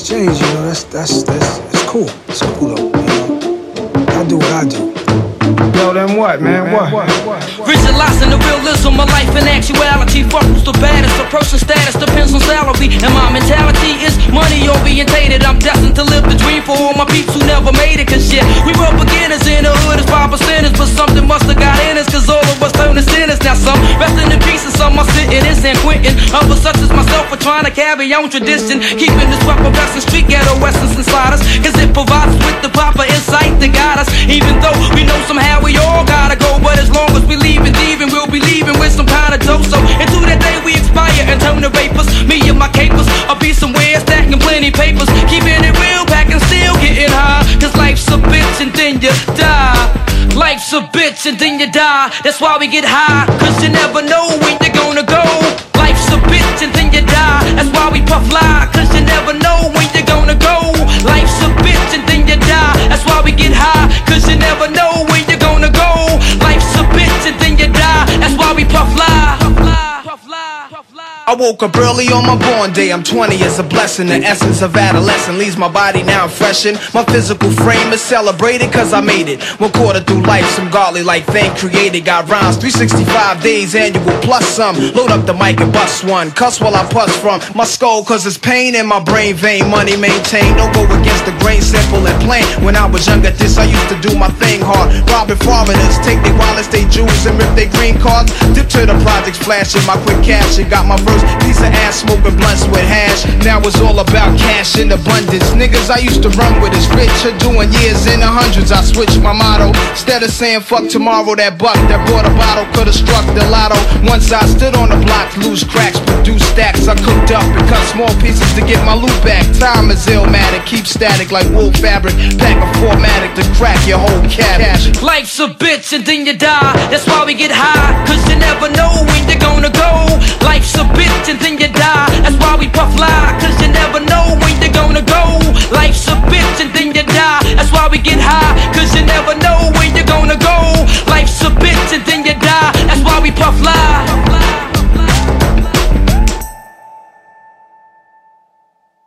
change, you know, that's that's that's it's cool. It's cool though, you know. I do what I do. Yo, then what, man? What? what? What? what? Visualizing the realism of life in actuality. Fuck who's the baddest. A person's status depends on salary. And my mentality is money orientated. I'm destined to live the dream for all my peeps who never made it. Cause yeah, we trying to carry on tradition. Keeping this proper blessing street ghetto essence inside us. Cause it provides with the proper insight to guide us. Even though we know somehow we all gotta go. But as long as we leave and leaving, we'll be leaving with some kind of dough. So into that day we expire and turn to vapors. Me and my capers, I'll be somewhere stacking plenty papers. Keeping it real, packing still getting high. Cause life's a bitch and then you die. Life's a bitch and then you die. That's why we get high. Cause you never know when That's why we puff lie. Cause you never know when woke up early on my born day. I'm 20 is a blessing. The essence of adolescence leaves my body now freshened. My physical frame is celebrated cause I made it. One quarter through life, some godly like thing created. Got rhymes 365 days annual plus some. Load up the mic and bust one. Cuss while I puss from my skull cause it's pain in my brain vein. Money maintained. Don't go against the grain, plain. When I was younger, this I used to do my thing hard. Robbing foreigners, take their wallets, they jewels, and rip their green cards. Dip to the projects, flashing my quick cash and got my first piece of ass smoking blunts with hash. Now it's all about cash in abundance. Niggas I used to run with is rich, are doing years in the hundreds. I switched my motto. Instead of saying fuck tomorrow, that buck that bought a bottle could've struck the lotto. Once I stood on the block, loose cracks, produce stacks. I cooked up and cut small pieces to get my loot back. Time is illmatic, keep static like wool fabric. Pack a formatic to crack your whole cabbage. Life's a bitch and then you die. That's why we get high. Cause you never know when you're gonna go. Life's